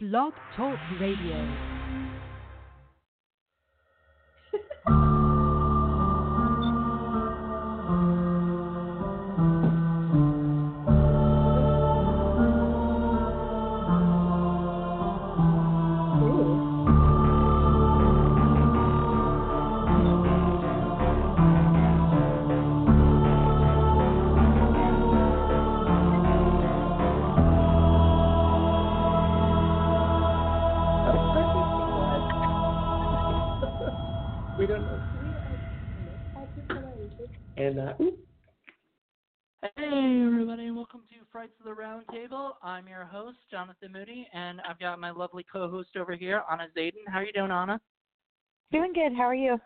Blog Talk Radio. Jonathan Moody, and I've got my lovely co-host over here, Ana Zayden. How are you doing, Ana? Doing good. How are you?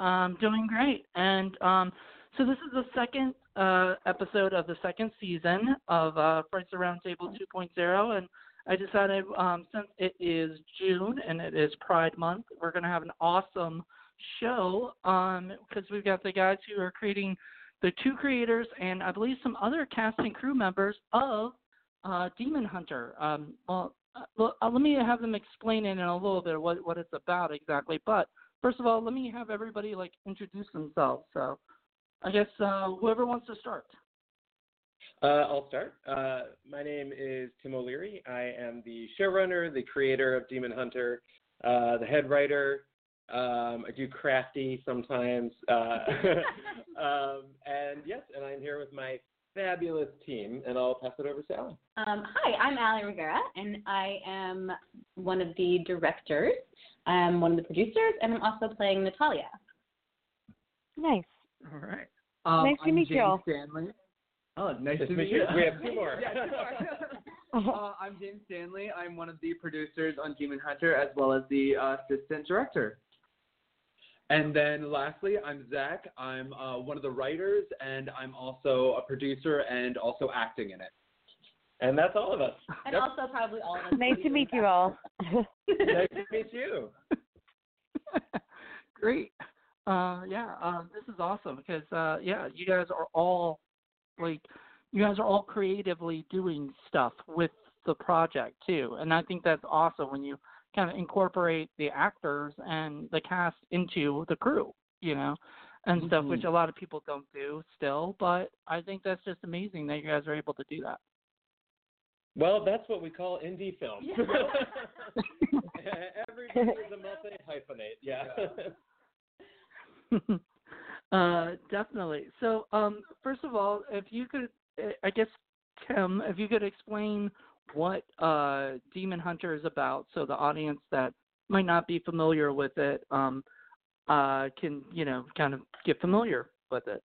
Um, doing great. And um, so this is the second uh, episode of the second season of uh, Frights of Table 2.0, and I decided um, since it is June and it is Pride Month, we're going to have an awesome show um, because we've got the guys who are creating the two creators and I believe some other cast and crew members of uh, DemonHuntr. Um, well, uh, uh, let me have them explain it in a little bit what what it's about exactly. But first of all, let me have everybody like introduce themselves. So, I guess uh, whoever wants to start. uh, I'll start. Uh, my name is Tim O'Leary. I am the showrunner, the creator of DemonHuntr, uh, the head writer. Um, I do crafty sometimes. Uh, um, and yes, and I'm here with my fabulous team, and I'll pass it over to Alan. Um, hi, I'm Allie Rivera, and I am one of the directors. I'm one of the producers, and I'm also playing Natalia. Nice. All right. Um, Nice to I'm meet you James all. Stanley. Oh, nice Nice to meet you. We have two more. yeah, two more. uh, I'm James Stanley. I'm one of the producers on DemonHuntr as well as the uh, assistant director. And then lastly, I'm Zach. I'm uh, one of the writers, and I'm also a producer and also acting in it. and that's all of us. And Yep. also probably all of us. nice to meet you all. nice to meet you. Great. Uh, yeah, uh, this is awesome because uh, yeah, you guys are all like you guys are all creatively doing stuff with the project too, and I think that's awesome when you kind of incorporate the actors and the cast into the crew, you know, and stuff which Mhm. a lot of people don't do still. But I think that's just amazing that you guys are able to do that. Well, that's what we call indie film. Yeah. Is a multi hyphenate. Yeah. uh, definitely. So, um, first of all, if you could, I guess, Kim, if you could explain what uh, DemonHuntr is about, so the audience that might not be familiar with it um, uh, can, you know, kind of get familiar with it.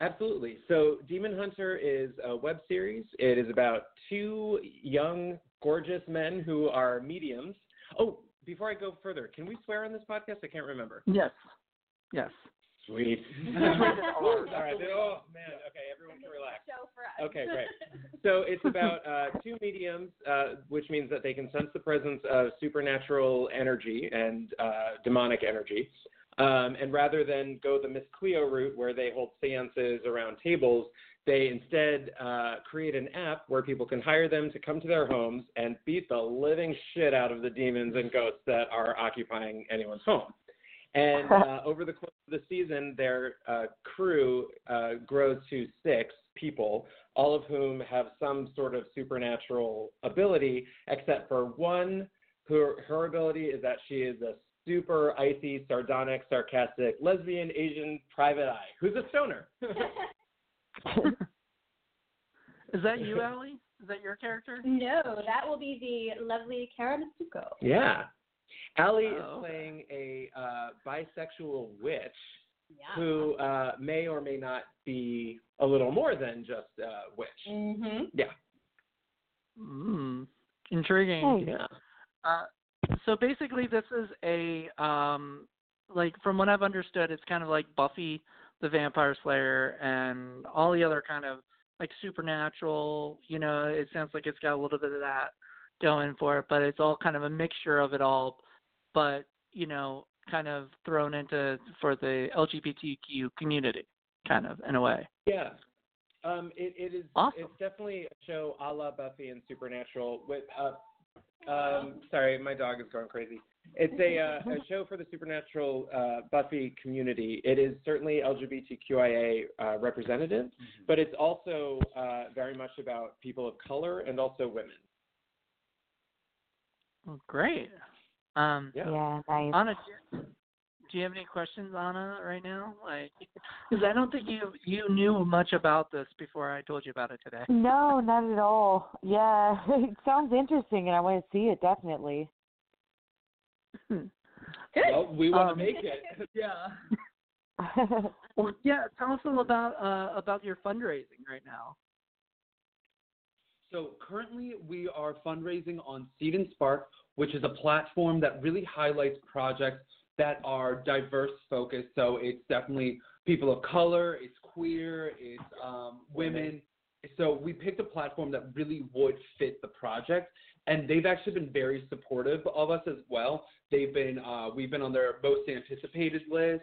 Absolutely. So, DemonHuntr is a web series. It is about two young, gorgeous men who are mediums. Oh, before I go further, can we swear on this podcast? I can't remember. Yes. Yes. Sweet. All right. Oh man. Okay, everyone can relax. Show for us. Okay, great. So it's about uh, two mediums, uh, which means that they can sense the presence of supernatural energy and uh, demonic energy. Um, and rather than go the Miss Cleo route where they hold seances around tables, they instead uh, create an app where people can hire them to come to their homes and beat the living shit out of the demons and ghosts that are occupying anyone's home. And uh, over the course of the season, their uh, crew uh, grows to six people, all of whom have some sort of supernatural ability, except for one. Her, her ability is that she is a super icy, sardonic, sarcastic, lesbian, Asian private eye who's a stoner. Is that you, Allie? Is that your character? no, that will be the lovely Kara Mitsuko. yeah. Allie Oh, is playing a uh, bisexual witch Yeah. who uh, may or may not be a little more than just uh, witch. Mhm. Yeah. Mm, intriguing. Hey. Yeah. Uh, so basically, this is a um, like from what I've understood, it's kind of like Buffy the Vampire Slayer and all the other kind of like supernatural. You know, it sounds like it's got a little bit of that going for it, but it's all kind of a mixture of it all. But you know, kind of thrown into for the LGBTQ community, kind of in a way. Yeah. Um, it, it is. Awesome. It's definitely a show a la Buffy and Supernatural. With uh, um, sorry, my dog is going crazy. It's a uh, a show for the Supernatural uh, Buffy community. It is certainly LGBTQIA uh, representative, but it's also uh, very much about people of color and also women. Well, great. Um, Yeah. Yeah, nice. Ana, do you, do you have any questions, Ana, right now? Like, because I don't think you you knew much about this before I told you about it today. No, not at all. Yeah, it sounds interesting, and I want to see it definitely. Good. Well, we want to Um, make it. yeah. Well, yeah. Tell us a little about uh, about your fundraising right now. So currently we are fundraising on Seed and Spark, which is a platform that really highlights projects that are diverse focused. So it's definitely people of color, it's queer, it's um, women. So we picked a platform that really would fit the project, and they've actually been very supportive of us as well. They've been uh, we've been on their most anticipated list.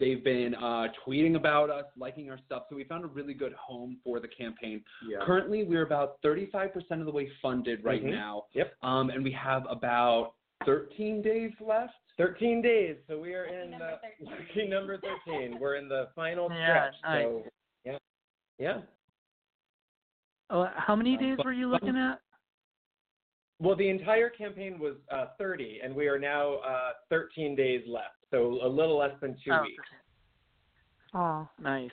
They've been uh, tweeting about us, liking our stuff. So we found a really good home for the campaign. Yeah. Currently, we're about 35% of the way funded right Mhm. now. Yep. Um, and we have about 13 days left. 13 days, so we are in Lucky number the 13. lucky number 13. We're in the final Yeah, stretch. nice. So yeah, yeah. Oh, how many days were you looking at? Well, the entire campaign was uh, 30, and we are now uh, 13 days left, so a little less than two Oh, weeks. oh, Nice.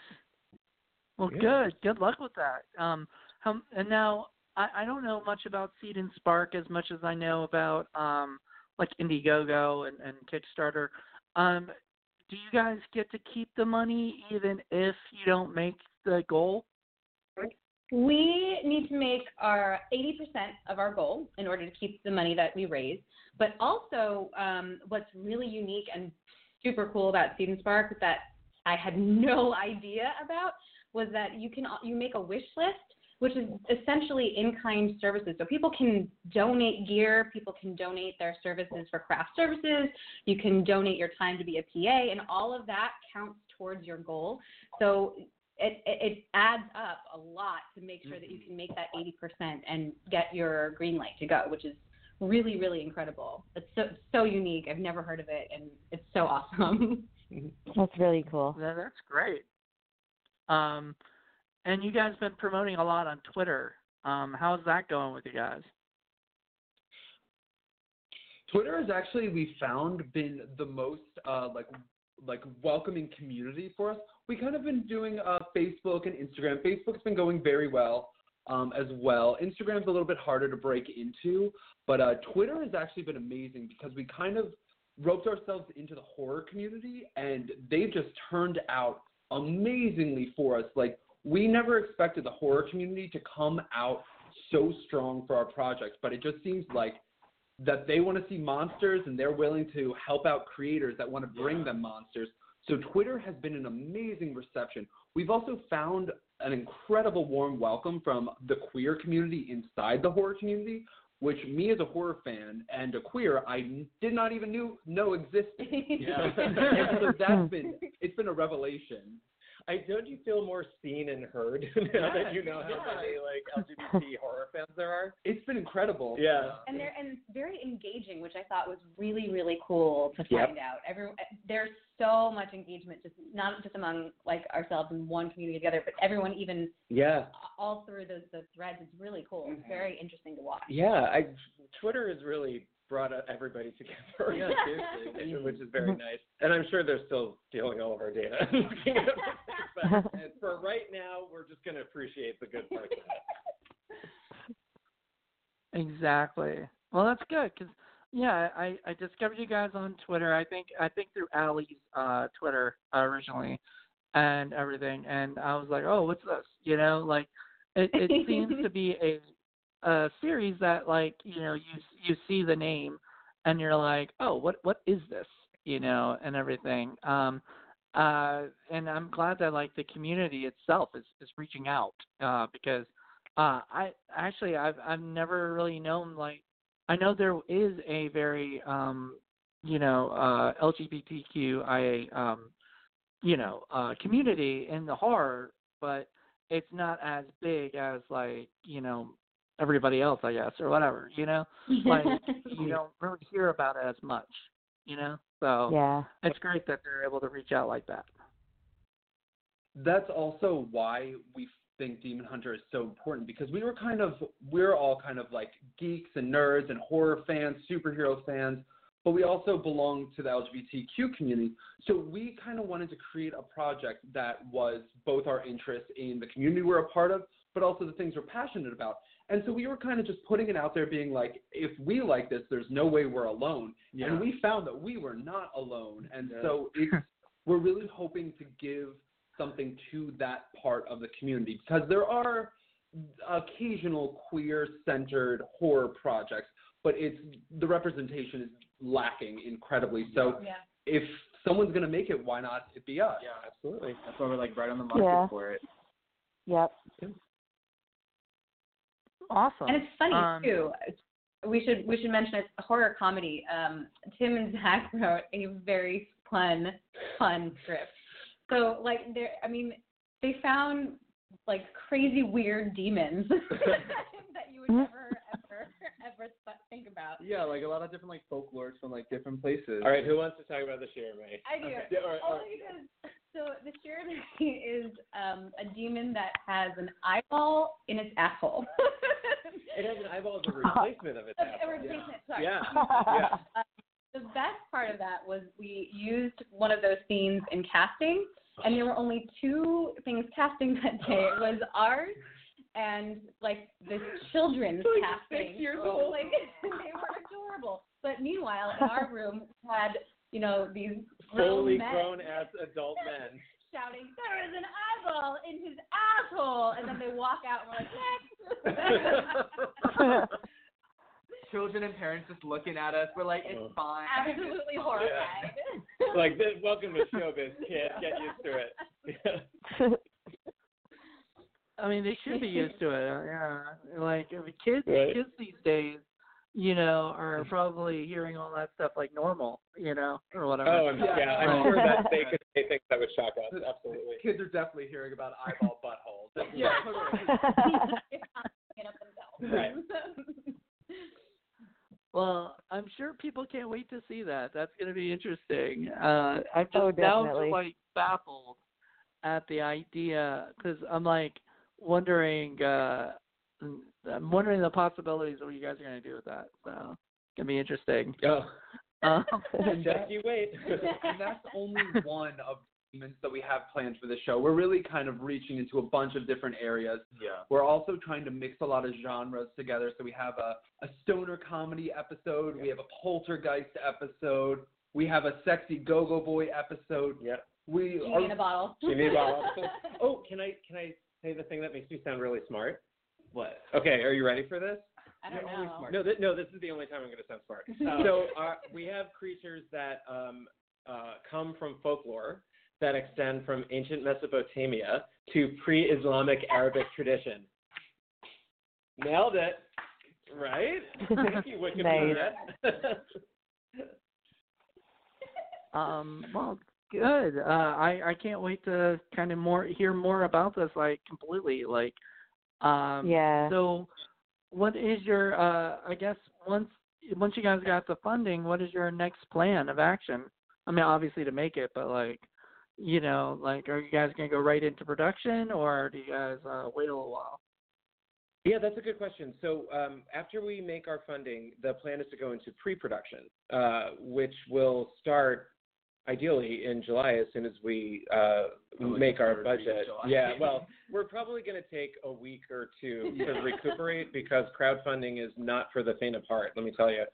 Well, Yeah. good. Good luck with that. Um, how, and now I, I don't know much about Seed and Spark as much as I know about um, like Indiegogo and, and Kickstarter. Um, do you guys get to keep the money even if you don't make the goal? We need to make our 80% of our goal in order to keep the money that we raise. But also, um, what's really unique and super cool about and Spark that I had no idea about was that you can you make a wish list, which is essentially in-kind services. So people can donate gear, people can donate their services for craft services, you can donate your time to be a PA, and all of that counts towards your goal. So it, it, it adds up a lot to make sure that you can make that 80% and get your green light to go, which is really, really incredible. It's so, so unique. I've never heard of it, and it's so awesome. that's really cool. That, that's great. Um, and you guys have been promoting a lot on Twitter. Um, how's that going with you guys? Twitter has actually we found been the most uh, like like welcoming community for us. We kind of been doing uh, Facebook and Instagram. Facebook's been going very well um, as well. Instagram's a little bit harder to break into, but uh, Twitter has actually been amazing because we kind of roped ourselves into the horror community, and they've just turned out amazingly for us. Like we never expected the horror community to come out so strong for our projects, but it just seems like that they want to see monsters and they're willing to help out creators that want to bring them monsters. So Twitter has been an amazing reception. We've also found an incredible warm welcome from the queer community inside the horror community, which me as a horror fan and a queer I did not even knew know existed. and so that's been it's been a revelation. I don't you feel more seen and heard now that you know how many like LGBT horror fans there are? It's been incredible. Yeah. Um, and they're and very engaging, which I thought was really really cool to Yep. find out. Every there's so much engagement, just not just among like ourselves in one community together, but everyone even Yeah. all through those the threads. It's really cool. It's mm-hmm. very interesting to watch. Yeah. I Twitter is really brought everybody together. Yeah, seriously. which is very nice. And I'm sure they're still stealing all of our data and looking at everything. But for right now, we're just going to appreciate the good parts of it. Exactly. Well, that's good because yeah, I I discovered you guys on Twitter. I think I think through Allie's uh, Twitter originally and everything, and I was like, oh, what's this? You know, like it it seems to be a a series that like you know you you see the name and you're like, oh, what what is this? You know, and everything. Um, uh, and I'm glad that like the community itself is is reaching out uh, because uh, I actually I've I've never really known like I know there is a very um, you know uh, LGBTQIA um, you know uh, community in the horror, but it's not as big as like you know everybody else, I guess, or whatever. You know, like you don't really hear about it as much. You know, so Yeah. it's great that they're able to reach out like that. That's also why we think DemonHuntr is so important because we were kind of we're all kind of like geeks and nerds and horror fans, superhero fans, but we also belong to the LGBTQ community. So we kind of wanted to create a project that was both our interest in the community we're a part of, but also the things we're passionate about. And so we were kind of just putting it out there being like, if we like this, there's no way we're alone. Yeah. And we found that we were not alone. And Yeah. so it's we're really hoping to give something to that part of the community because there are occasional queer centered horror projects but it's the representation is lacking incredibly so yeah. if someone's going to make it why not it be us Yeah, absolutely. That's why we're like right on the market Yeah. for it. Yep. Awesome. And it's funny Um, too. We should we should mention it's a horror comedy. Um, Tim and Zach wrote a very fun fun script. So like there, I mean, they found like crazy weird demons that you would Mhm. never ever ever think about. Yeah, like a lot of different like folklores from like different places. All right, who wants to talk about the Shirime? I do. Yeah, all right, all Only right. So the Shirime is um, a demon that has an eyeball in its asshole. It has an eyeball as a replacement of its Okay, a apple. replacement. Sorry. Yeah. Yeah. Uh, the best part of that was we used one of those scenes in casting, and there were only two things casting that day. It was ours and like the children's Like casting. six years old. Like they were adorable. But meanwhile, in our room had you know these Fully grown ass adult men. shouting, "There is an eyeball in his asshole!" And then they walk out and we're like, "Next." Children and parents just looking at us. We're like, it's Oh. fine. Absolutely horrified. like, this, welcome to showbiz, kid. Get used to it. I mean, they should be used to it. uh, Yeah, like I mean, kids, Right. kids these days, you know, are probably hearing all that stuff like normal, you know, or whatever. Oh, I'm, yeah, Yeah. I'm sure that they could say things that would shock us. Absolutely. kids are definitely hearing about eyeball buttholes Yeah. Get. Right. Well, I'm sure people can't wait to see that. That's going to be interesting. Uh, I'm just Oh, now I'm definitely. just like baffled at the idea because I'm like wondering. uh I'm wondering the possibilities of what you guys are going to do with that. So it's going to be interesting. Oh, Um, just you wait. and that's only one of the demons that we have planned for the show. We're really kind of reaching into a bunch of different areas. Yeah. We're also trying to mix a lot of genres together. So we have a, a stoner comedy episode, we have a poltergeist episode, we have a sexy go-go boy episode. Yep. We Genie are in a bottle. Genie in a bottle. Oh, can I can I say the thing that makes you sound really smart? What? Okay, are you ready for this? I don't You're know. smart. No, th- no, this is the only time I'm going to sound smart. so uh, we have creatures that um, uh, come from folklore that extend from ancient Mesopotamia to pre-Islamic Arabic tradition. Nailed it, right? Thank you, Wikipedia. um, well, good. Uh, I I can't wait to kind of more hear more about this. Like completely. Like, um, yeah. So, what is your? Uh, I guess once once you guys got the funding, what is your next plan of action? I mean, obviously to make it, but like, you know, like, are you guys gonna go right into production, or do you guys uh, wait a little while? Yeah, that's a good question. So um, after we make our funding, the plan is to go into pre-production, uh, which will start ideally in July as soon as we uh, make our budget. Yeah, well, we're probably going to take a week or two to recuperate because crowdfunding is not for the faint of heart. Let me tell you.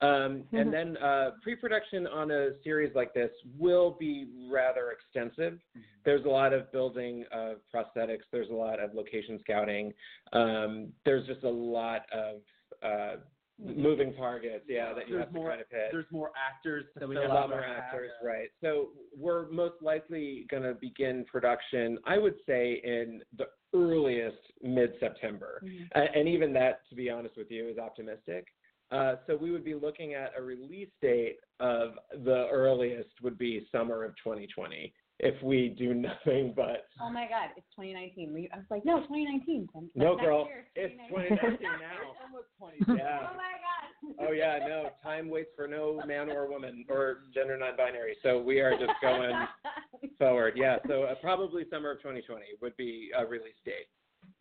Um, and then uh, pre-production on a series like this will be rather extensive. There's a lot of building of prosthetics. There's a lot of location scouting. Um, there's just a lot of uh, moving targets. Yeah, that you There's have to more- kind of hit. There's more actors to That we have a lot more actors, cast. right? So we're most likely going to begin production. I would say in the earliest mid-September, A- and even that, to be honest with you, is optimistic. Uh, so we would be looking at a release date of the earliest would be summer of 2020. If we do nothing but Oh my God, it's 2019. I was like, no, 2019. Then. no Next girl, year, it's 2019. 2019 now. Almost 20. Yeah. Oh my God. Oh yeah, no, time waits for no man or woman or gender non-binary. So we are just going forward. Yeah, so uh, probably summer of 2020 would be a release date,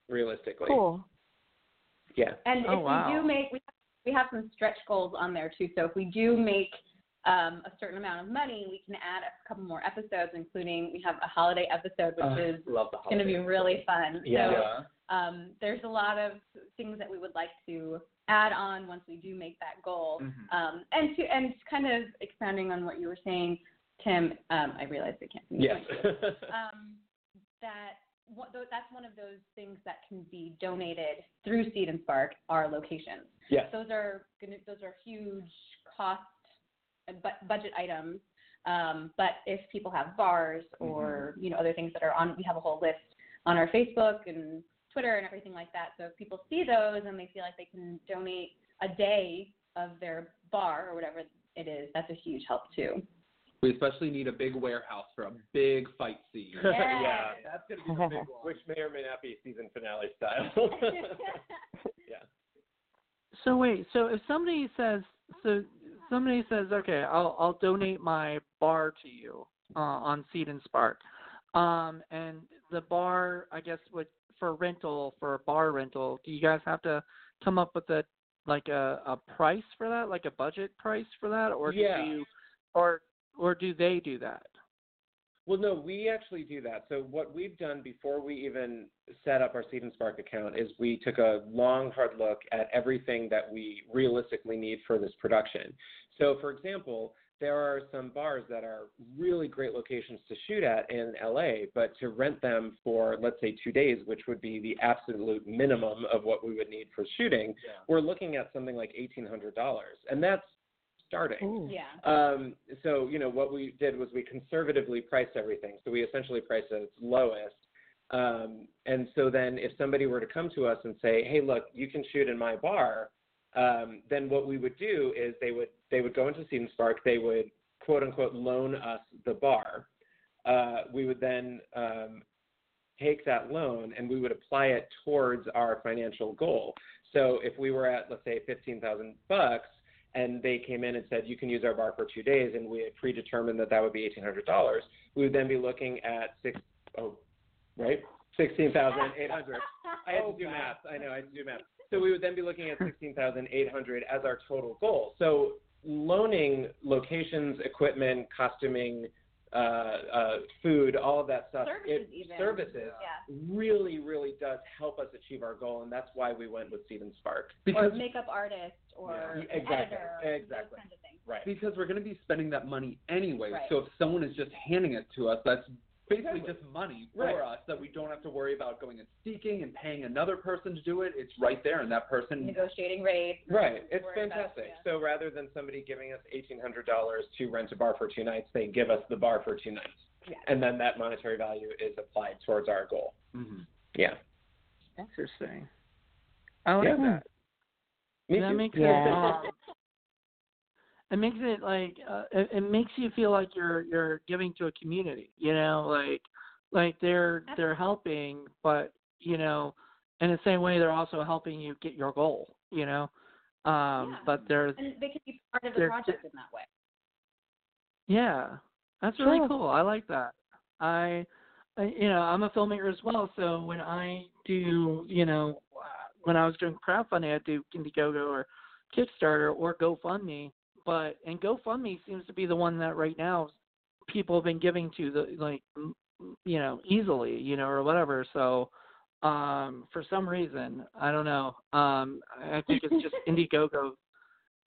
realistically. Cool. Yeah. And Oh, if wow. we do make, we have, we have some stretch goals on there too. So if we do make um, a certain amount of money, we can add a couple more episodes, including we have a holiday episode, which Uh, is going to be really fun. Yeah. So um, there's a lot of things that we would like to add on once we do make that goal. Mhm. Um, and to and kind of expanding on what you were saying, Tim. Um, I realized I can't. Yes. um, that what, that's one of those things that can be donated through Seed and Spark, our locations. yes. Those are those are huge cost bu- budget items. Um, but if people have bars or you know other things that are on, we have a whole list on our Facebook and Twitter and everything like that. So if people see those and they feel like they can donate a day of their bar or whatever it is, that's a huge help too. We especially need a big warehouse for a big fight scene. Yeah. That's gonna be the big one. Which may or may not be season finale style. yeah. So wait, so if somebody says so somebody says, Okay, I'll I'll donate my bar to you uh on Seed and Spark. Um and the bar I guess would for rental for a bar rental, do you guys have to come up with a like a, a price for that, like a budget price for that? Or Yeah. do you or or do they do that? Well, no, we actually do that. So what we've done before we even set up our Seed and Spark account is we took a long, hard look at everything that we realistically need for this production. So, for example, there are some bars that are really great locations to shoot at in LA, but to rent them for, let's say, two days, which would be the absolute minimum of what we would need for shooting, Yeah. we're looking at something like $1,800. And that's starting. Ooh. Yeah. Um, so, you know, what we did was we conservatively priced everything. So we essentially priced it at its lowest. Um, and so then if somebody were to come to us and say, hey, look, you can shoot in my bar, um, then what we would do is they would they would go into Seed and Spark, they would quote unquote loan us the bar. Uh, we would then um, take that loan and we would apply it towards our financial goal. So if we were at let's say fifteen thousand bucks, and they came in and said you can use our bar for two days, and we had predetermined that that would be eighteen hundred dollars, we would then be looking at six oh right sixteen thousand eight hundred. I had to do math. I know I had to do math. So we would then be looking at sixteen thousand eight hundred as our total goal. So loaning locations, equipment, costuming, uh, uh, food, all of that stuff, Services it, even. services Yeah. really, really does help us achieve our goal, and that's why we went with Seed and Spark. Because or makeup artist or Yeah, exactly, editor, exactly. of. Right. because we're going to be spending that money anyway. Right. So if someone is just handing it to us, that's basically Exactly. just money for Right. us that we don't have to worry about going and seeking and paying another person to do it. It's right there, and that person. Negotiating rates. Right. It's worry about- fantastic. yeah. So rather than somebody giving us eighteen hundred dollars to rent a bar for two nights, they give us the bar for two nights, Yeah. and then that monetary value is applied towards our goal. Mhm. Yeah. Interesting. I like Yeah. that. Me that too. makes Yeah. it um, it makes it like uh, it, it makes you feel like you're you're giving to a community you know like like they're they're helping but you know in the same way they're also helping you get your goal you know um Yeah. but there's And they can be part of the project in that way. yeah that's really Sure. cool i like that i I, you know, I'm a filmmaker as well. So when I do, you know, when I was doing crowdfunding, I do Indiegogo or Kickstarter or GoFundMe. But and GoFundMe seems to be the one that right now people have been giving to the like, you know, easily, you know, or whatever. So um for some reason, I don't know. Um I think it's just Indiegogo.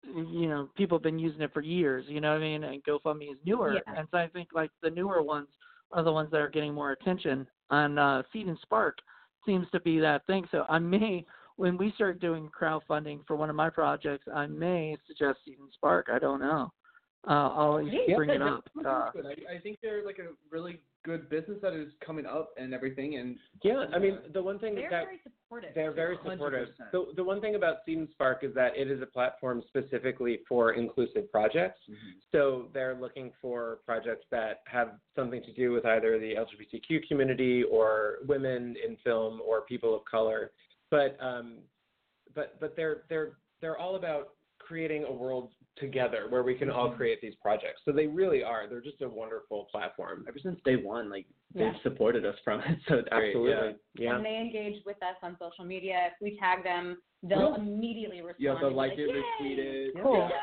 You know, people have been using it for years. You know what I mean? And GoFundMe is newer, Yeah. and so I think like the newer ones are the ones that are getting more attention. And uh, Seed and Spark seems to be that thing. So I may, when we start doing crowdfunding for one of my projects, I may suggest Seed and Spark. I don't know. Uh, I'll always Yeah. bring it up. Uh, I, I think they're like a really good business that is coming up and everything. And Yeah, I mean, the one thing that They're that very supportive. They're very 100%. supportive. The, the one thing about Seed and Spark is that it is a platform specifically for inclusive projects. So they're looking for projects that have something to do with either the LGBTQ community or women in film or people of color. But um, but but they're they're they're all about creating a world together where we can all create these projects. So they really are. They're just a wonderful platform. Ever since day one, like Yeah. they've supported us from it. So it's great, Absolutely. Yeah. And they engage with us on social media. If we tag them, they'll immediately respond. yeah, they'll and be like it, retweet it. Cool.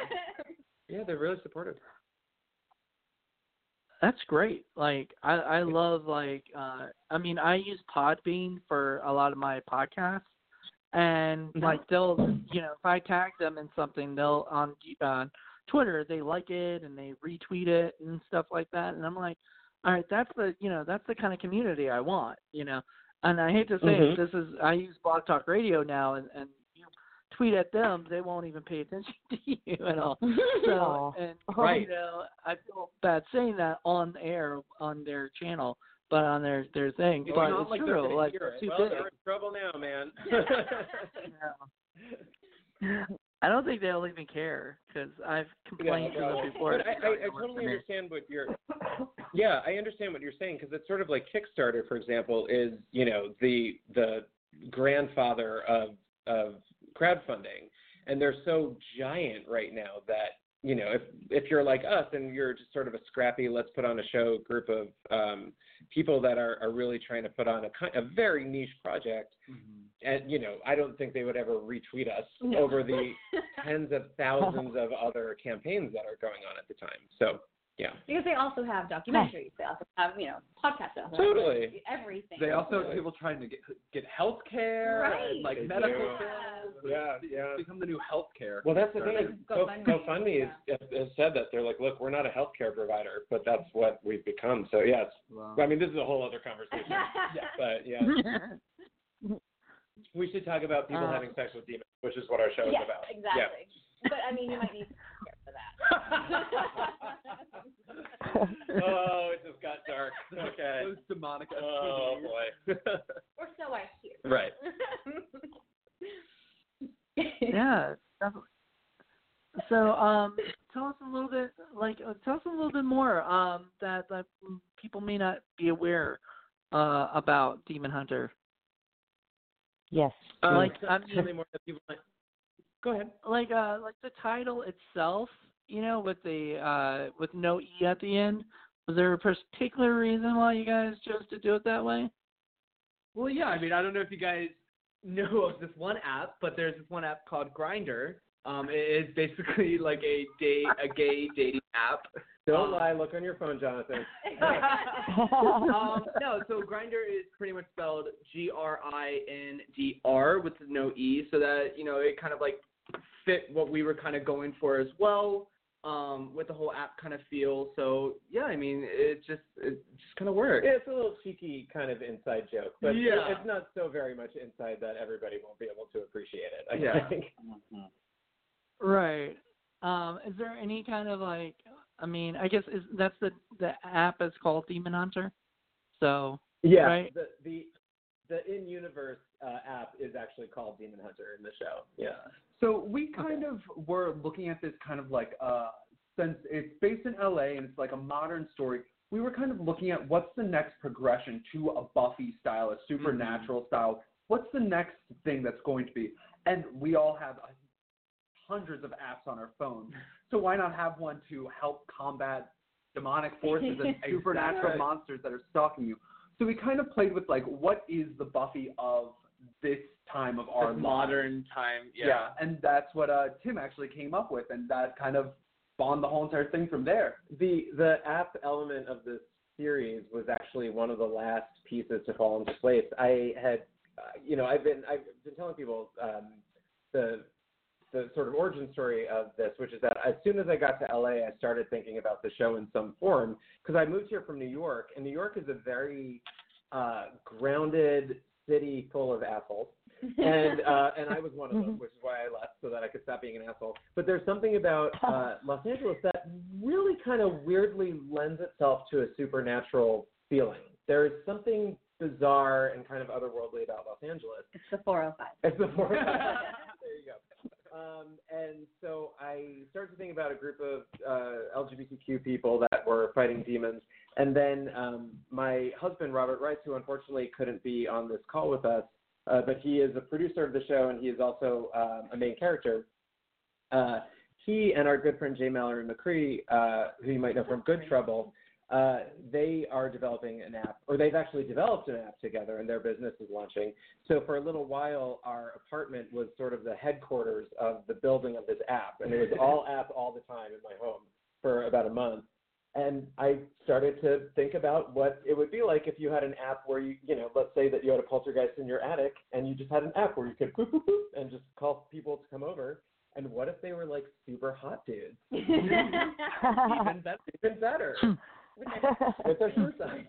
Yeah, they're really supportive. That's great. Like I I love like uh I mean I use Podbean for a lot of my podcasts and like they'll you know if I tag them in something they'll on on Twitter they like it and they retweet it and stuff like that. And I'm like all right that's the you know that's the kind of community I want you know? And I hate to say Mhm. it this is I use Blog Talk Radio now and and you tweet at them they won't even pay attention to you at all. So and Right. you know, I feel bad saying that on air on their channel, but on their their thing. It's but it's like true. Like it. too well, big. they're in trouble now, man. I don't think they'll even care because I've complained to Yeah, them before. But I, I, I totally understand what you're. Yeah, I understand what you're saying because it's sort of like Kickstarter, for example, is you know the the grandfather of of crowdfunding, and they're so giant right now that you know if if you're like us and you're just sort of a scrappy, let's put on a show group of um, people that are are really trying to put on a ki- a very niche project, and you know I don't think they would ever retweet us No. over the tens of thousands of other campaigns that are going on at the time. So yeah, because they also have documentaries. They also have, you know, podcasts. They also have, Totally. like, everything. They also have people trying to get get health care Right. and like They medical do. bills. Yeah, yeah. become the new health care. well that's the thing. Like is Go, GoFundMe, GoFundMe has, has said that they're like, look, we're not a healthcare provider, but that's what we've become. So yeah, it's, Wow. I mean this is a whole other conversation. but yeah, we should talk about people Uh, having sex with demons, which is what our show is yes, about. exactly. But I mean, you might need care for that. oh, it just got dark. Okay. Those demonic Oh STDs. boy. or so I hear. right. yeah, definitely. So, um, tell us a little bit, like, uh, tell us a little bit more, um, that that people may not be aware, uh, about DemonHuntr. Yes. Um, Like, I mean- tell me more that people might- Go ahead. like uh like the title itself, you know, with the uh with no e at the end. Was there a particular reason why you guys chose to do it that way? Well, yeah. I mean, I don't know if you guys know of this one app, but there's this one app called Grindr. Um, it is basically like a date, a gay dating app. Don't Um, lie. Look on your phone, Jonathan. um, no, so Grindr is pretty much spelled G R I N D R with no E, so that you know it kind of like fit what we were kind of going for as well, um, with the whole app kind of feel. So yeah, I mean, it just it just kind of worked. It's a little cheeky kind of inside joke, but Yeah. it's not so very much inside that everybody won't be able to appreciate it. I Yeah. think. Right. Um, is there any kind of like I mean, I guess is that's the the app is called DemonHuntr. So Yeah. Right. The the the in universe uh, app is actually called DemonHuntr in the show. Yeah. So we kind of were looking at this kind of like uh since it's based in LA and it's like a modern story, we were kind of looking at what's the next progression to a Buffy style, a supernatural style. What's the next thing that's going to be? And we all have uh, hundreds of apps on our phones. So why not have one to help combat demonic forces and supernatural monsters that are stalking you? So we kind of played with like what is the Buffy of this time of our This lives? modern time, yeah. Yeah. and that's what uh, Tim actually came up with, and that kind of spawned the whole entire thing from there. The the app element of this series was actually one of the last pieces to fall into place. I had, uh, you know, I've been I've been telling people um, the the sort of origin story of this, which is that as soon as I got to LA, I started thinking about the show in some form because I moved here from New York, and New York is a very uh, grounded city full of assholes and uh, and I was one of them, which is why I left so that I could stop being an asshole. But there's something about uh, Los Angeles that really kind of weirdly lends itself to a supernatural feeling. There is something bizarre and kind of otherworldly about Los Angeles. It's the 405. It's the four. there you go. Um, and so I started to think about a group of uh, LGBTQ people that were fighting demons. And then um, my husband, Robert Rice, who unfortunately couldn't be on this call with us, uh, but he is a producer of the show and he is also um, a main character. Uh, he and our good friend Jay Mallory McCree, uh, who you might know from Good Trouble, uh, they are developing an app, or they've actually developed an app together, and their business is launching. So for a little while, our apartment was sort of the headquarters of the building of this app, and it was all app all the time in my home for about a month. And I started to think about what it would be like if you had an app where you, you know, let's say that you had a poltergeist in your attic, and you just had an app where you could boop, boop, boop, and just call people to come over. And what if they were like super hot dudes? Even better. Even better. With their shirts on.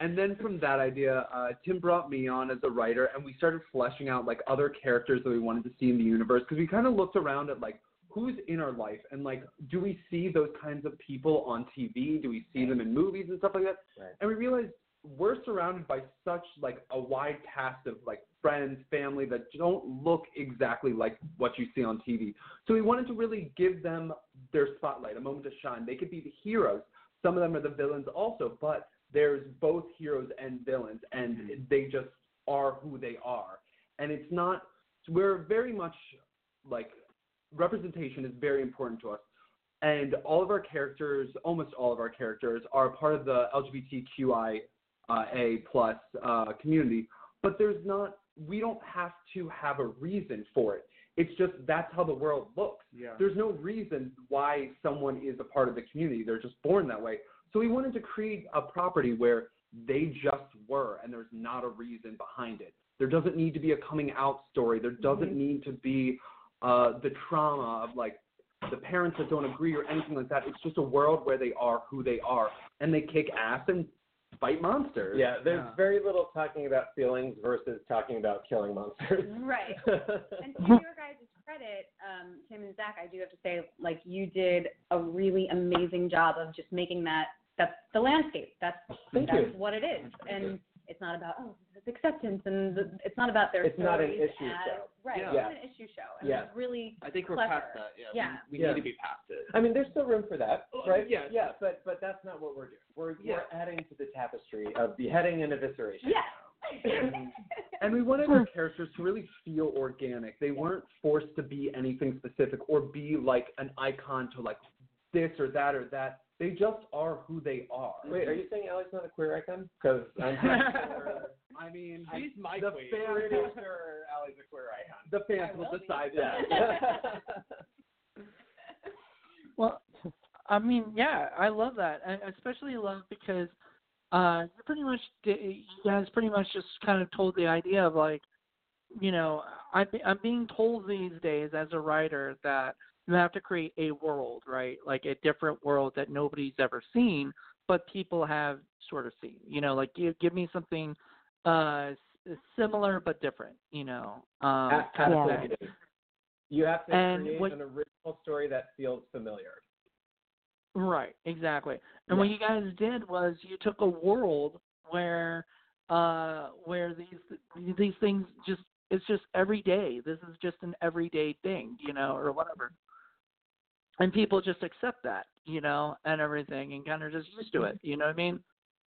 And then from that idea, uh, Tim brought me on as a writer, and we started fleshing out like other characters that we wanted to see in the universe because we kind of looked around at like who's in our life and like do we see those kinds of people on TV? Do we see them in movies and stuff like that? Right. And we realize we're surrounded by such like a wide cast of like friends, family that don't look exactly like what you see on TV. So we wanted to really give them their spotlight, a moment to shine. They could be the heroes. Some of them are the villains also, but there's both heroes and villains, and mm-hmm. they just are who they are. And it's not. We're very much like representation is very important to us. And all of our characters, almost all of our characters, are part of the LGBTQI uh, plus uh, community. But there's not. We don't have to have a reason for it. It's just that's how the world looks. Yeah. There's no reason why someone is a part of the community. They're just born that way. So we wanted to create a property where they just were, and there's not a reason behind it. There doesn't need to be a coming out story. There doesn't need to be uh, the trauma of like the parents that don't agree or anything like that. It's just a world where they are who they are, and they kick ass and fight monsters. Yeah, there's Yeah. very little talking about feelings versus talking about killing monsters. Right. And to your guys' credit, um, Tim and Zach, I do have to say, like you did a really amazing job of just making that that's the landscape. That's Thank that's you. what it is. And it's not about oh it's acceptance and the, it's not about their It's not an issue as, show. Right. Yeah. It's not an issue show. And Yeah. it's really I think we're Clever. past that. Yeah. Yeah. We, we Yeah. need to be past it. I mean, there's still room for that, oh, right? yes. Yeah, but but that's not what we're doing. We're Yeah. we're adding to the tapestry of beheading and evisceration. yeah. And we wanted our characters to really feel organic. They weren't forced to be anything specific or be like an icon to like this or that or that. They just are who they are. Wait, are you saying Allie's not a queer icon? Because I'm I mean, She's my the queen. fans, pretty sure Allie's a queer icon. the fans will will decide that. Well, I mean, yeah, I love that. I especially love because uh, you pretty much di- you guys pretty much just kind of told the idea of like, you know, I'm I'm being told these days as a writer that you have to create a world, right? Like a different world that nobody's ever seen, but people have sort of seen. You know, like give give me something uh similar but different. You know, um, kind of Yeah. thing. You have to And create what- an original story that feels familiar. Right, exactly. And what you guys did was you took a world where uh where these these things just it's just every day. This is just an everyday thing, you know, or whatever. And people just accept that, you know, and everything and kind of just used to it, you know what I mean?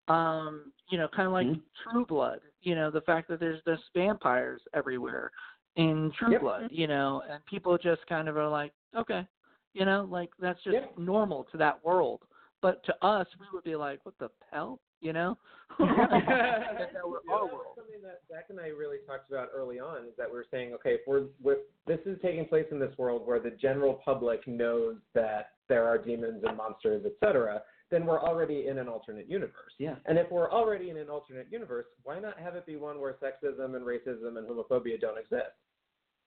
Um, you know, kind of like True Blood, you know, the fact that there's there's vampires everywhere in True Yep. Blood, you know, and people just kind of are like, okay, you know, like that's just Yep. normal to that world. But to us, we would be like, what the hell, you know? That's our, Yeah, our that was something that Zach and I really talked about early on is that we're saying, okay, if we're if this is taking place in this world where the general public knows that there are demons and monsters, etc., then we're already in an alternate universe. Yeah. And if we're already in an alternate universe, why not have it be one where sexism and racism and homophobia don't exist?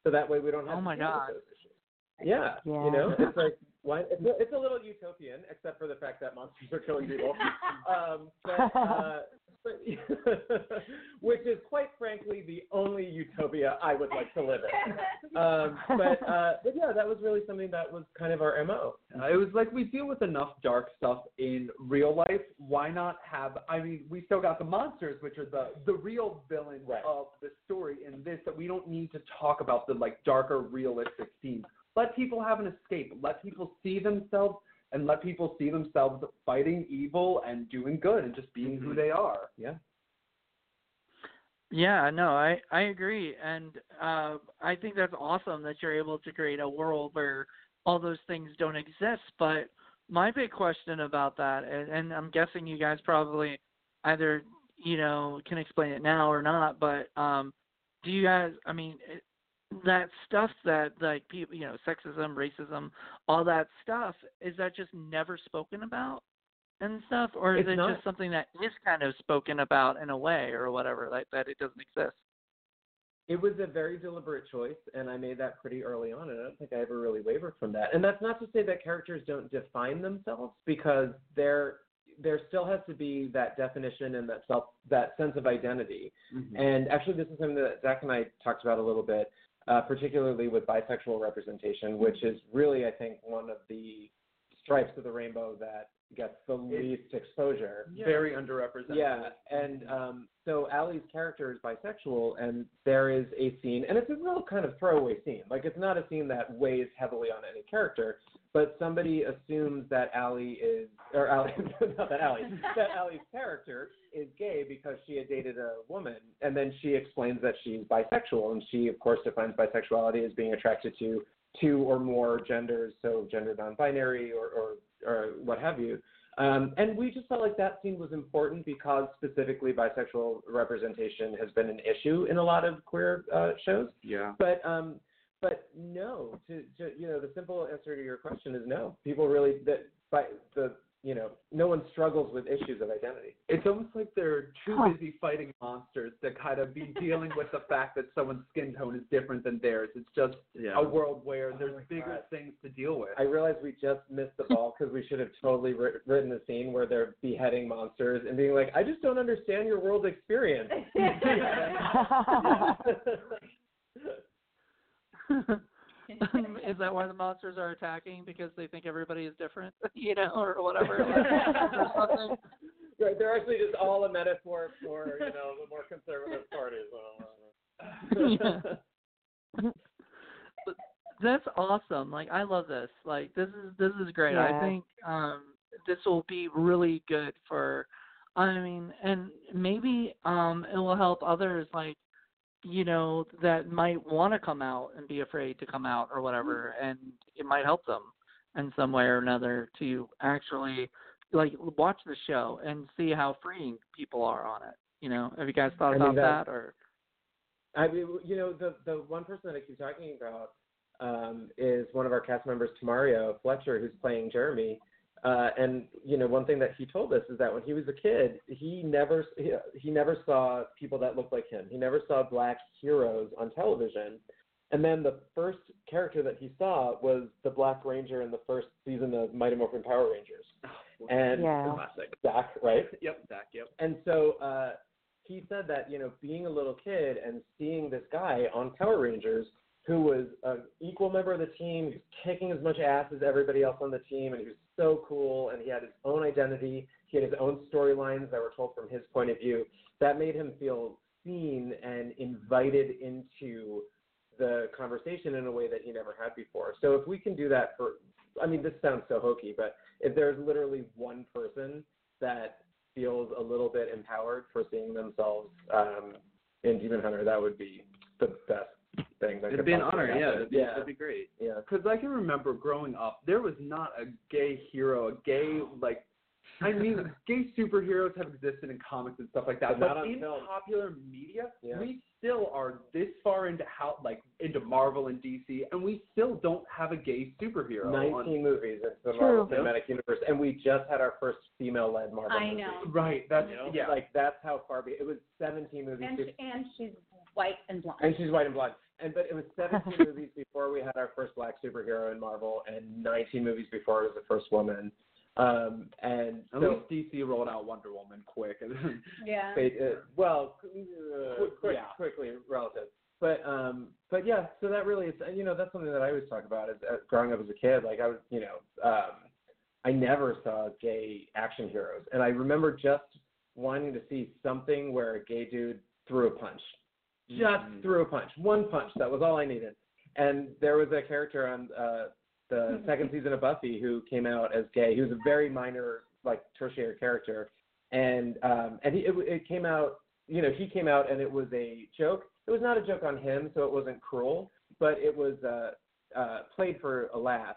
So that way we don't have Oh to my deal with God. those issues. Yeah, Yeah. you know, it's like why it's a, it's a little utopian, except for the fact that monsters are killing people. um, but uh, but, which is quite frankly the only utopia I would like to live in. Um, but uh, but yeah, that was really something that was kind of our mo. Uh, it was like we deal with enough dark stuff in real life. Why not have? I mean, we still got the monsters, which are the the real villains Right. of the story in this. That we don't need to talk about the like darker, realistic scenes. Let people have an escape. Let people see themselves, and let people see themselves fighting evil and doing good, and just being who Mhm. they are. Yeah. Yeah, no, I I agree, and uh, I think that's awesome that you're able to create a world where all those things don't exist. But my big question about that, and, and I'm guessing you guys probably either you know can explain it now or not, but um, do you guys? I mean, that stuff that like people, you know, sexism, racism, all that stuff, is that just never spoken about? and stuff, or is It's it not- just something that is kind of spoken about in a way, or whatever, like that it doesn't exist? It was a very deliberate choice, and I made that pretty early on, and I don't think I ever really wavered from that. And that's not to say that characters don't define themselves, because there there still has to be that definition and that self that sense of identity. Mm-hmm. And actually, this is something that Zach and I talked about a little bit, uh, particularly with bisexual representation, which is really, I think, one of the stripes of the rainbow that gets the least exposure. Very underrepresented. Yeah, and um, so Allie's character is bisexual, and there is a scene, and it's a real kind of throwaway scene. Like it's not a scene that weighs heavily on any character, but somebody assumes that Allie is, or Allie, not that Allie, that Allie's character is gay because she had dated a woman, and then she explains that she's bisexual, and she of course defines bisexuality as being attracted to two or more genders, so gender non-binary or or, or what have you. Um, and we just felt like that scene was important because specifically bisexual representation has been an issue in a lot of queer uh, shows. Yeah. But um, but no, to, to you know, the simple answer to your question is no. People really that by the you know, no one struggles with issues of identity. It's almost like they're too busy fighting monsters to kind of be dealing with the fact that someone's skin tone is different than theirs. It's just a world where oh there's my bigger God. things to deal with. I realize we just missed the ball because we should have totally writ- written the scene where they're beheading monsters and being like, "I just don't understand your world experience." is that why the monsters are attacking because they think everybody is different, you know, or whatever? or something? Right, they're actually just all a metaphor for you know the more conservative parties. Yeah. But That's awesome. Like I love this. Like this is this is great. I think um this will be really good for I mean and maybe um it will help others like you know that might want to come out and be afraid to come out or whatever and it might help them in some way or another to actually like watch the show and see how freeing people are on it. You know, have you guys thought I mean, about that- that or I mean, you know, the the one person that I keep talking about um, is one of our cast members, Tamario Fletcher, who's playing Jeremy. Uh, and you know, one thing that he told us is that when he was a kid, he never he, he never saw people that looked like him. He never saw black heroes on television. And then the first character that he saw was the Black Ranger in the first season of Mighty Morphin Power Rangers. And Yeah. Classic. Zach, right? Yep, Zach, yep. And so uh, he said that you know being a little kid and seeing this guy on Power Rangers who was an equal member of the team, he was kicking as much ass as everybody else on the team, and he was so cool, and he had his own identity, he had his own storylines that were told from his point of view. That made him feel seen and invited into the conversation in a way that he never had before. So if we can do that for, I mean, this sounds so hokey, but if there's literally one person that feels a little bit empowered for seeing themselves um, in DemonHuntr, that would be the best thing. That It'd could be an possibly honor, yeah. That'd be, yeah, that'd be great. yeah. Because I can remember growing up, there was not a gay hero, a gay like. I mean, gay superheroes have existed in comics and stuff like that, But but, in film. popular media, Yeah. we still are this far into how like into Marvel and DC, and we still don't have a gay superhero. on- 19 movies into the True. Marvel Cinematic Universe, and we just had our first female-led Marvel I movie. know. Right. That's You know? yeah. Like that's how far be- it was 17 movies. And, and she's white and blonde. and she's white and blonde. And but it was 17 movies before we had our first black superhero in Marvel, and 19 movies before it was the first woman. Um, and At so, least DC rolled out Wonder Woman quick. Yeah. they, uh, well, uh, Quick- quick, yeah. quickly relative. But um, but yeah, so that really is, you know, that's something that I always talk about. Is uh, growing up as a kid, like I was, you know, um, I never saw gay action heroes, and I remember just wanting to see something where a gay dude threw a punch, just Mhm. threw a punch, one punch. That was all I needed. And there was a character on uh, the second season of Buffy who came out as gay. He was a very minor, like tertiary character, and um, and he, it, it came out. You know, he came out and it was a joke. It was not a joke on him, so it wasn't cruel, but it was uh, uh, played for a laugh.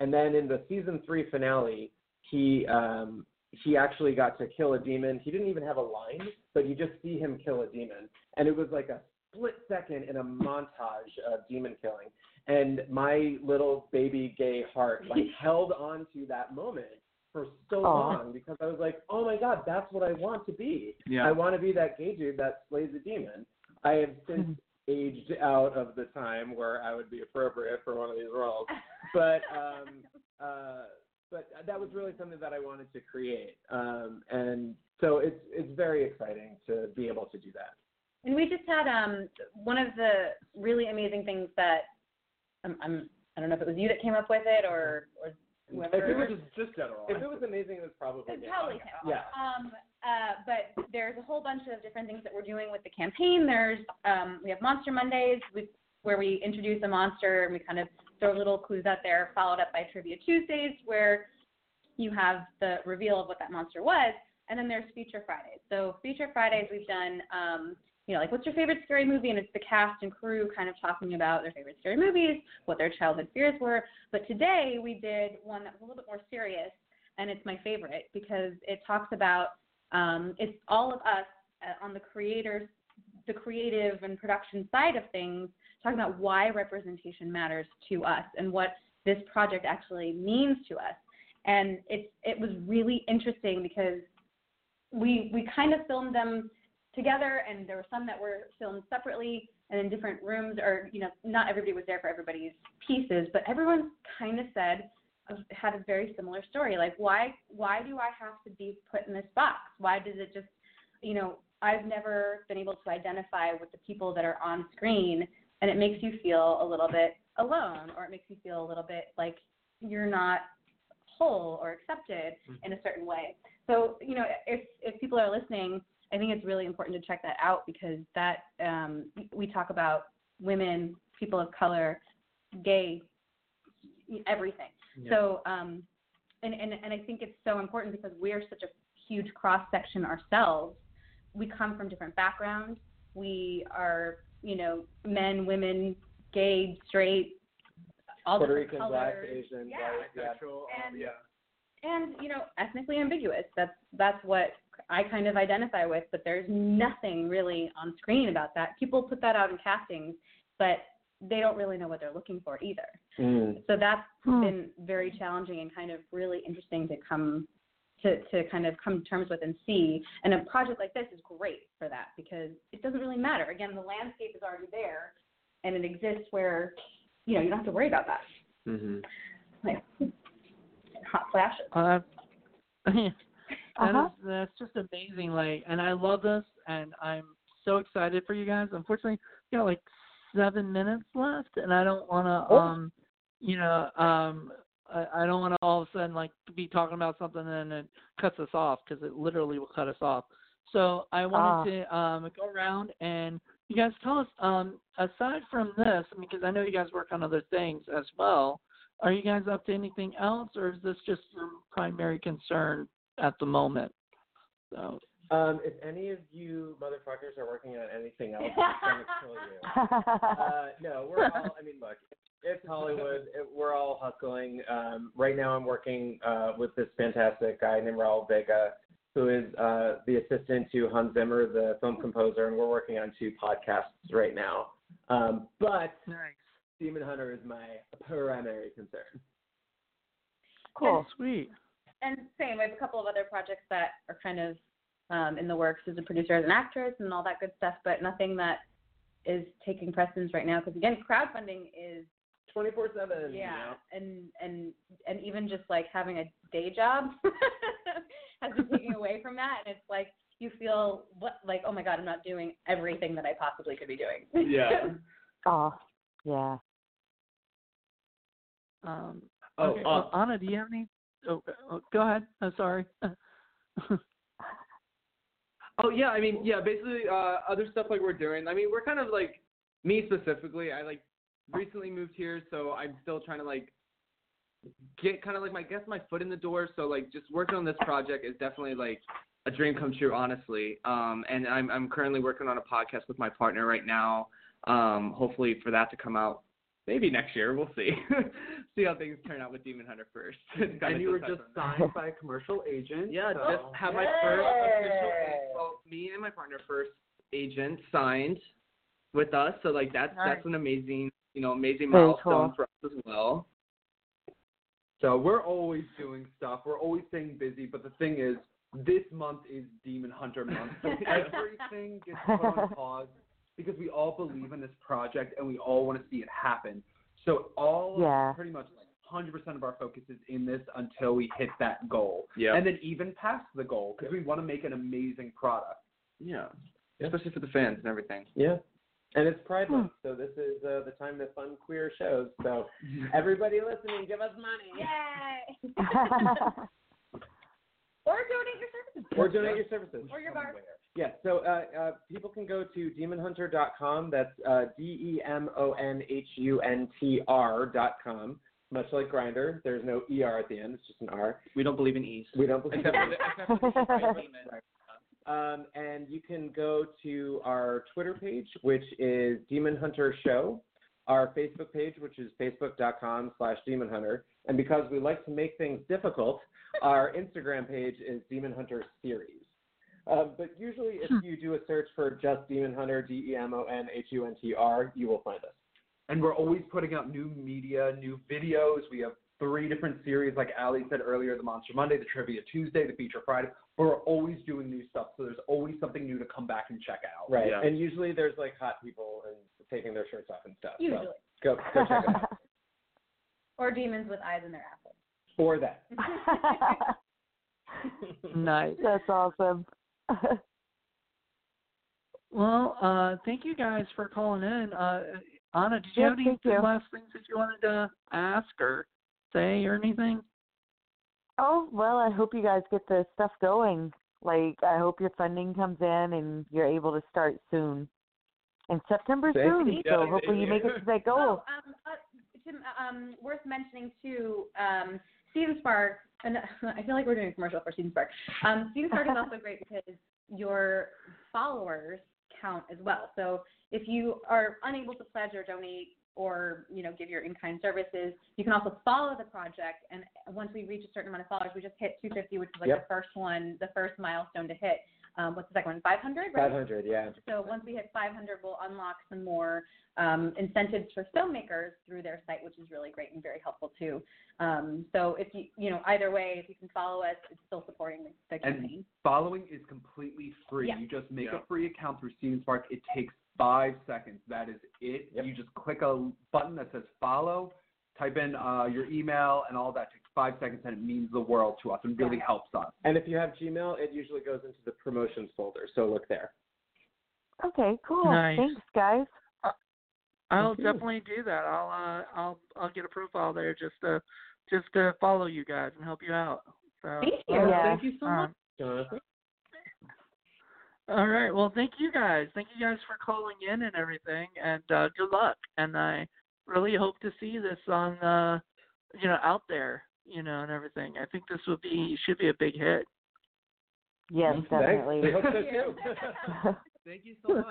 And then in the season three finale, he um, he actually got to kill a demon. He didn't even have a line, but you just see him kill a demon, and it was like a split second in a montage of demon killing. And my little baby gay heart like held on to that moment for so Aw. long because I was like, oh my god, that's what I want to be. Yeah. I want to be that gay dude that slays a demon. I have since aged out of the time where I would be appropriate for one of these roles, but um, uh, but that was really something that I wanted to create, um, and so it's it's very exciting to be able to do that. And we just had um one of the really amazing things that um, I'm I don't know if it was you that came up with it or or whoever. If it was just just general. if it was amazing, it was probably It's me. probably him. Yeah. Um, uh, but there's a whole bunch of different things that we're doing with the campaign. There's um, we have Monster Mondays, we, where we introduce a monster and we kind of throw little clues out there, followed up by Trivia Tuesdays, where you have the reveal of what that monster was, and then there's Feature Fridays. So Feature Fridays, we've done. Um, you know, like what's your favorite scary movie? And it's the cast and crew kind of talking about their favorite scary movies, what their childhood fears were. But today we did one that was a little bit more serious, and it's my favorite because it talks about um, it's all of us uh, on the creators, the creative and production side of things, talking about why representation matters to us and what this project actually means to us. And it's it was really interesting because we we kind of filmed them together and there were some that were filmed separately and in different rooms or you know not everybody was there for everybody's pieces but everyone kind of said uh, had a very similar story like why why do i have to be put in this box? Why does it just you know i've never been able to identify with the people that are on screen and it makes you feel a little bit alone or it makes you feel a little bit like you're not whole or accepted mm. in a certain way. So you know if if people are listening I think it's really important to check that out because that um, we talk about women, people of color, gay, everything. So um, and, and and I think it's so important because we're such a huge cross section ourselves. We come from different backgrounds. We are you know men, women, gay, straight, all Puerto different Rican, black, colors. Asian, Yeah. white, yeah. Sexual, And- yeah. and you know ethnically ambiguous that's that's what i kind of identify with but there's nothing really on screen about that. People put that out in castings but they don't really know what they're looking for either. Mm. so that's Hmm. been very challenging and kind of really interesting to come to, to kind of come to terms with and see. And a project like this is great for that because it doesn't really matter. Again the landscape is already there and it exists where you know you don't have to worry about that. Hmm like hot flashes. Uh, that Uh-huh. is- that's just amazing. Like, and I love this, and I'm so excited for you guys. Unfortunately, you know, like seven minutes left, and I don't want to, Oh. um, you know, um, I, I don't want to all of a sudden like be talking about something and it cuts us off because it literally will cut us off. So I wanted to um go around and you guys tell us um aside from this because I know you guys work on other things as well. Are you guys up to anything else, or is this just your primary concern at the moment? So, Um, if any of you motherfuckers are working on anything else, I'm gonna kill you. Uh, no, we're all. I mean, look, it's Hollywood. It, we're all hustling. Um, right now, I'm working uh, with this fantastic guy named Raul Vega, who is uh, the assistant to Hans Zimmer, the film composer, and we're working on two podcasts right now. Um, but nice. DemonHuntr is my primary concern. cool. Sweet. And same. I have a couple of other projects that are kind of um, in the works as a producer, as an actress, and all that good stuff, but nothing that is taking precedence right now. Because again, crowdfunding is 24 seven. Yeah, and and and even just like having a day job has been taken away from that, and it's like you feel what like oh my god, I'm not doing everything that I possibly could be doing. Yeah. oh, yeah. Um, Oh, okay, uh, well, Ana, do you have any? Oh, oh, go ahead. I'm sorry. Oh yeah, I mean yeah, basically uh other stuff like we're doing. I mean we're kind of like me specifically. I like recently moved here, so I'm still trying to like get kind of like my guess my foot in the door. So like just working on this project is definitely like a dream come true, honestly. Um, and I'm I'm currently working on a podcast with my partner right now. Um, hopefully for that to come out maybe next year. We'll see. see how things turn out with DemonHuntr first. It's And you were just touch on that. signed by a commercial agent. Yeah, so. just have my first official. Well, me and my partner first agent signed with us, so like that's Nice. that's an amazing, you know, amazing Very milestone cool. for us as well. So we're always doing stuff. We're always staying busy. But the thing is, this month is DemonHuntr month. So everything gets put on pause because we all believe in this project and we all want to see it happen. So all Yeah. pretty much like 100% of our focus is in this until we hit that goal. Yeah. And then even past the goal because we want to make an amazing product. yeah. Yeah. Especially for the fans and everything. Yeah. And it's Pride Hmm. Month, so this is uh, the time to fund queer shows. So everybody listening, give us money. Yay! or donate your services. Or donate your services. Or your bar. Yeah, so uh, uh, people can go to demonhuntr.com. That's uh, D E M O N H U N T R.com. Much like Grindr, there's no ER at the end, it's just an R. We don't believe in E's. We don't believe Except for the, except for the Um, and you can go to our Twitter page, which is DemonHuntr Show, our Facebook page, which is facebook.com slash DemonHuntr. And because we like to make things difficult, our Instagram page is DemonHuntr Series. Um, but usually, if you do a search for just DemonHuntr, D E M O N H U N T R, you will find us. And we're always putting out new media, new videos. We have three different series, like Allie said earlier, the Monster Monday, the Trivia Tuesday, the Feature Friday. But we're always doing new stuff, so there's always something new to come back and check out. Right. Yeah. And usually, there's like hot people and taking their shirts off and stuff. so Usually. go, go check it out. Or demons with eyes in their assholes. Or that. nice. That's awesome. Well, uh, thank you guys for calling in. Uh, Ana, did you Yes, have any you. last things that you wanted to ask or say or anything? oh, well, I hope you guys get the stuff going. Like, I hope your funding comes in and you're able to start soon. And September Thank soon, you. so hopefully you make it to that Oh, goal. um, uh, Tim, uh, um, worth mentioning too, um, Seed and Spark, and I feel like we're doing a commercial for Seed and Spark. Um, Seed and Spark is also great because your followers count as well. So if you are unable to pledge or donate or you know give your in-kind services, you can also follow the project. And once we reach a certain amount of followers, we just hit 250, which is like Yep. the first one, the first milestone to hit. Um, what's the second one? 500, right? 500, yeah. So once we hit 500, we'll unlock some more um, incentives for filmmakers through their site, which is really great and very helpful too. Um, so if you, you know, either way, if you can follow us, it's still supporting the, the And following is completely free. Yeah. You just make Yeah. a free account through Seed and Spark. It takes five seconds. That is it. Yep. You just click a button that says follow, type in uh, your email, and all that takes five seconds, and it means the world to us and really helps us. And if you have Gmail, it usually goes into the promotions folder. So look there. Okay, cool. Nice. Thanks, guys. I'll Thank you. definitely do that. I'll uh, I'll I'll get a profile there just to just to follow you guys and help you out. So Thank you. uh, Yeah. Thank you so much. um, Jonathan? all right. Well, thank you guys. Thank you guys for calling in and everything, and uh, good luck. And I really hope to see this on uh, you know out there, you know, and everything. I think this would be should be a big hit. Yes, Thanks. definitely. So. Thank you so much.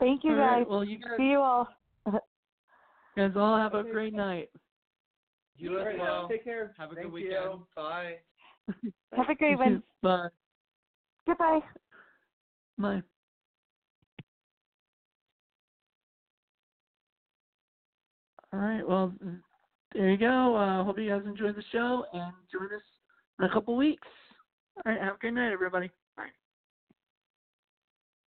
Thank you, All right, guys. Well, you guys, See you all. guys all have a great night. You as All right, well. Take care. Have a Thank good you. weekend. Bye. Have a great one. Bye. Goodbye. Bye. All right. Well, there you go. Uh, hope you guys enjoyed the show and join us in a couple weeks. All right. Have a good night, everybody.